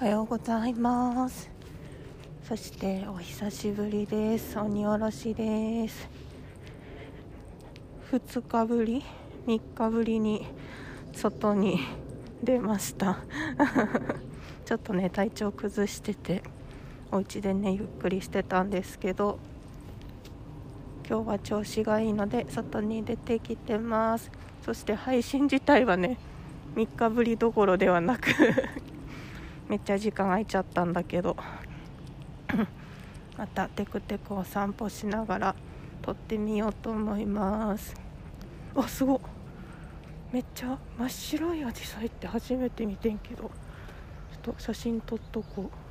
おはようございます。そしてお久しぶりです。鬼おろしです。2日ぶり3日ぶりに外に出ました。ちょっとね体調崩しててお家でねゆっくりしてたんですけど今日は調子がいいので外に出てきてます。そして配信自体はね3日ぶりどころではなくめっちゃ時間空いちゃったんだけど またテクテクお散歩しながら撮ってみようと思います。あすごめっちゃ真っ白いアジサイって初めて見てんけどちょっと写真撮っとこう。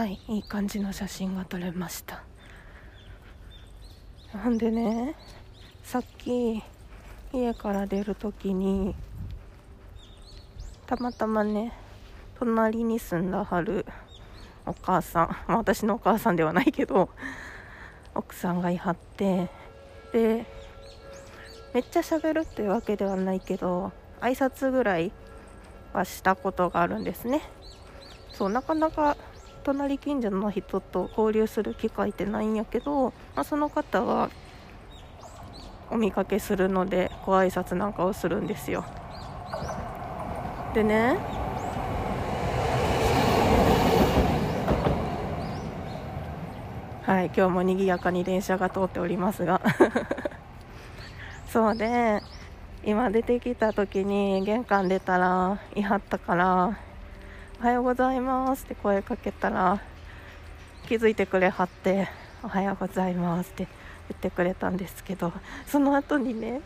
はいいい感じの写真が撮れました。なんでねさっき家から出る時にたまたまね隣に住んだはるお母さん、まあ、私のお母さんではないけど奥さんがいはってでめっちゃ喋るっていうわけではないけど挨拶ぐらいはしたことがあるんですね。そうなかなか隣近所の人と交流する機会ってないんやけど、まあ、その方はお見かけするのでご挨拶なんかをするんですよ。でねはい今日も賑やかに電車が通っておりますが。そうで今出てきた時に玄関出たらいはったからおはようございます。って声かけたら気づいてくれはっておはようございますって言ってくれたんですけどその後にね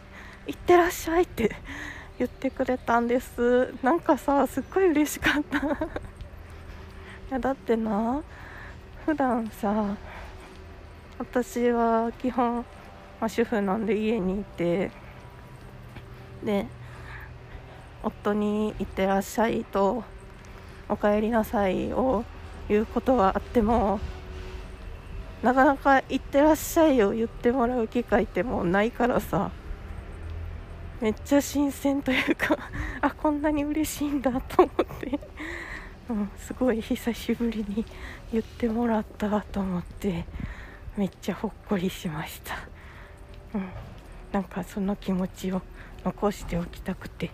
いってらっしゃいって言ってくれたんです。なんかさすっごい嬉しかった。いやだってな普段さ私は基本、まあ、主婦なんで家にいてで夫に「いってらっしゃい」とおかえりなさいを言うことはあってもなかなか行ってらっしゃいを言ってもらう機会ってもうないからさ。めっちゃ新鮮というか あこんなに嬉しいんだと思って。うん、すごい久しぶりに言ってもらったと思ってめっちゃほっこりしました、うん、なんかその気持ちを残しておきたくて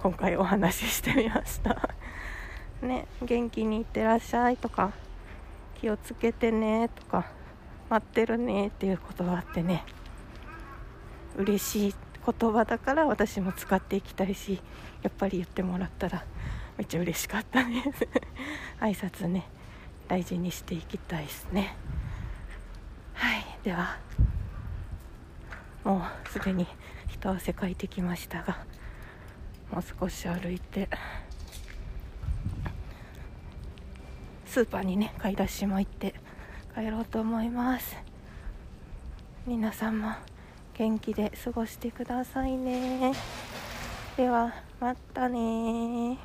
今回お話ししてみました。ね、元気にいってらっしゃいとか気をつけてねとか待ってるねっていう言葉ってね嬉しい言葉だから私も使っていきたいしやっぱり言ってもらったらめっちゃ嬉しかったです 挨拶ね大事にしていきたいですね。はいではもうすでに一汗かいてきましたがもう少し歩いてスーパーにね買い出しも行って帰ろうと思います。皆さんも元気で過ごしてくださいね。ではまたね